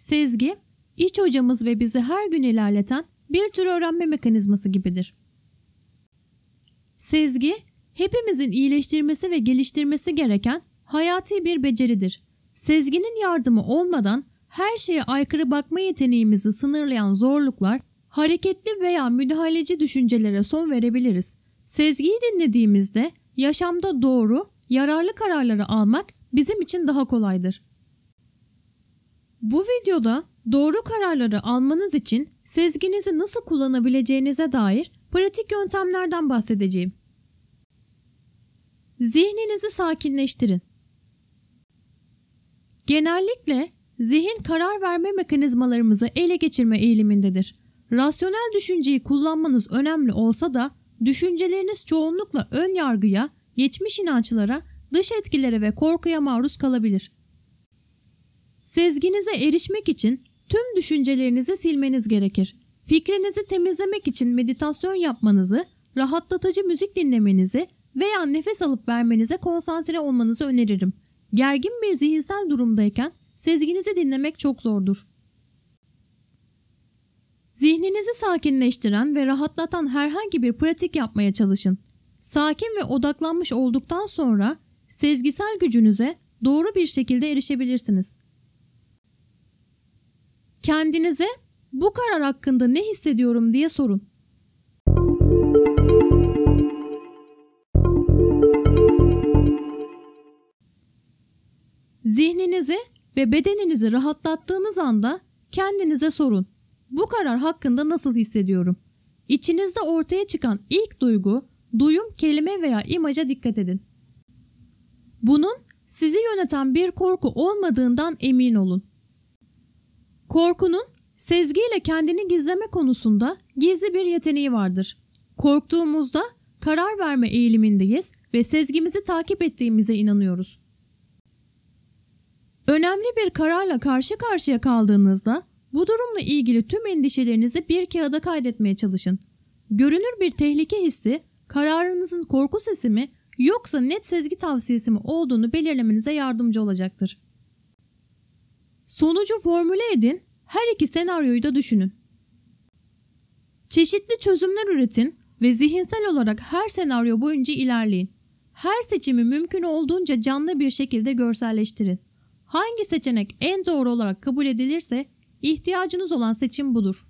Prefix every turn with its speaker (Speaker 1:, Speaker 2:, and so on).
Speaker 1: Sezgi, iç hocamız ve bizi her gün ilerleten bir tür öğrenme mekanizması gibidir. Sezgi, hepimizin iyileştirmesi ve geliştirmesi gereken hayati bir beceridir. Sezginin yardımı olmadan her şeye aykırı bakma yeteneğimizi sınırlayan zorluklar, hareketli veya müdahaleci düşüncelere son verebiliriz. Sezgiyi dinlediğimizde yaşamda doğru, yararlı kararları almak bizim için daha kolaydır. Bu videoda doğru kararları almanız için sezginizi nasıl kullanabileceğinize dair pratik yöntemlerden bahsedeceğim. Zihninizi sakinleştirin. Genellikle zihin karar verme mekanizmalarımızı ele geçirme eğilimindedir. Rasyonel düşünceyi kullanmanız önemli olsa da düşünceleriniz çoğunlukla ön yargıya, geçmiş inançlara, dış etkilere ve korkuya maruz kalabilir. Sezginize erişmek için tüm düşüncelerinizi silmeniz gerekir. Fikrinizi temizlemek için meditasyon yapmanızı, rahatlatıcı müzik dinlemenizi veya nefes alıp vermenize konsantre olmanızı öneririm. Gergin bir zihinsel durumdayken sezginizi dinlemek çok zordur. Zihninizi sakinleştiren ve rahatlatan herhangi bir pratik yapmaya çalışın. Sakin ve odaklanmış olduktan sonra sezgisel gücünüze doğru bir şekilde erişebilirsiniz. Kendinize bu karar hakkında ne hissediyorum diye sorun. Zihninizi ve bedeninizi rahatlattığınız anda kendinize sorun. Bu karar hakkında nasıl hissediyorum? İçinizde ortaya çıkan ilk duygu, duyum, kelime veya imaja dikkat edin. Bunun sizi yöneten bir korku olmadığından emin olun. Korkunun sezgiyle kendini gizleme konusunda gizli bir yeteneği vardır. Korktuğumuzda karar verme eğilimindeyiz ve sezgimizi takip ettiğimize inanıyoruz. Önemli bir kararla karşı karşıya kaldığınızda bu durumla ilgili tüm endişelerinizi bir kağıda kaydetmeye çalışın. Görünür bir tehlike hissi kararınızın korku sesi mi yoksa net sezgi tavsiyesi mi olduğunu belirlemenize yardımcı olacaktır. Sonucu formüle edin, her iki senaryoyu da düşünün. Çeşitli çözümler üretin ve zihinsel olarak her senaryo boyunca ilerleyin. Her seçimi mümkün olduğunca canlı bir şekilde görselleştirin. Hangi seçenek en doğru olarak kabul edilirse ihtiyacınız olan seçim budur.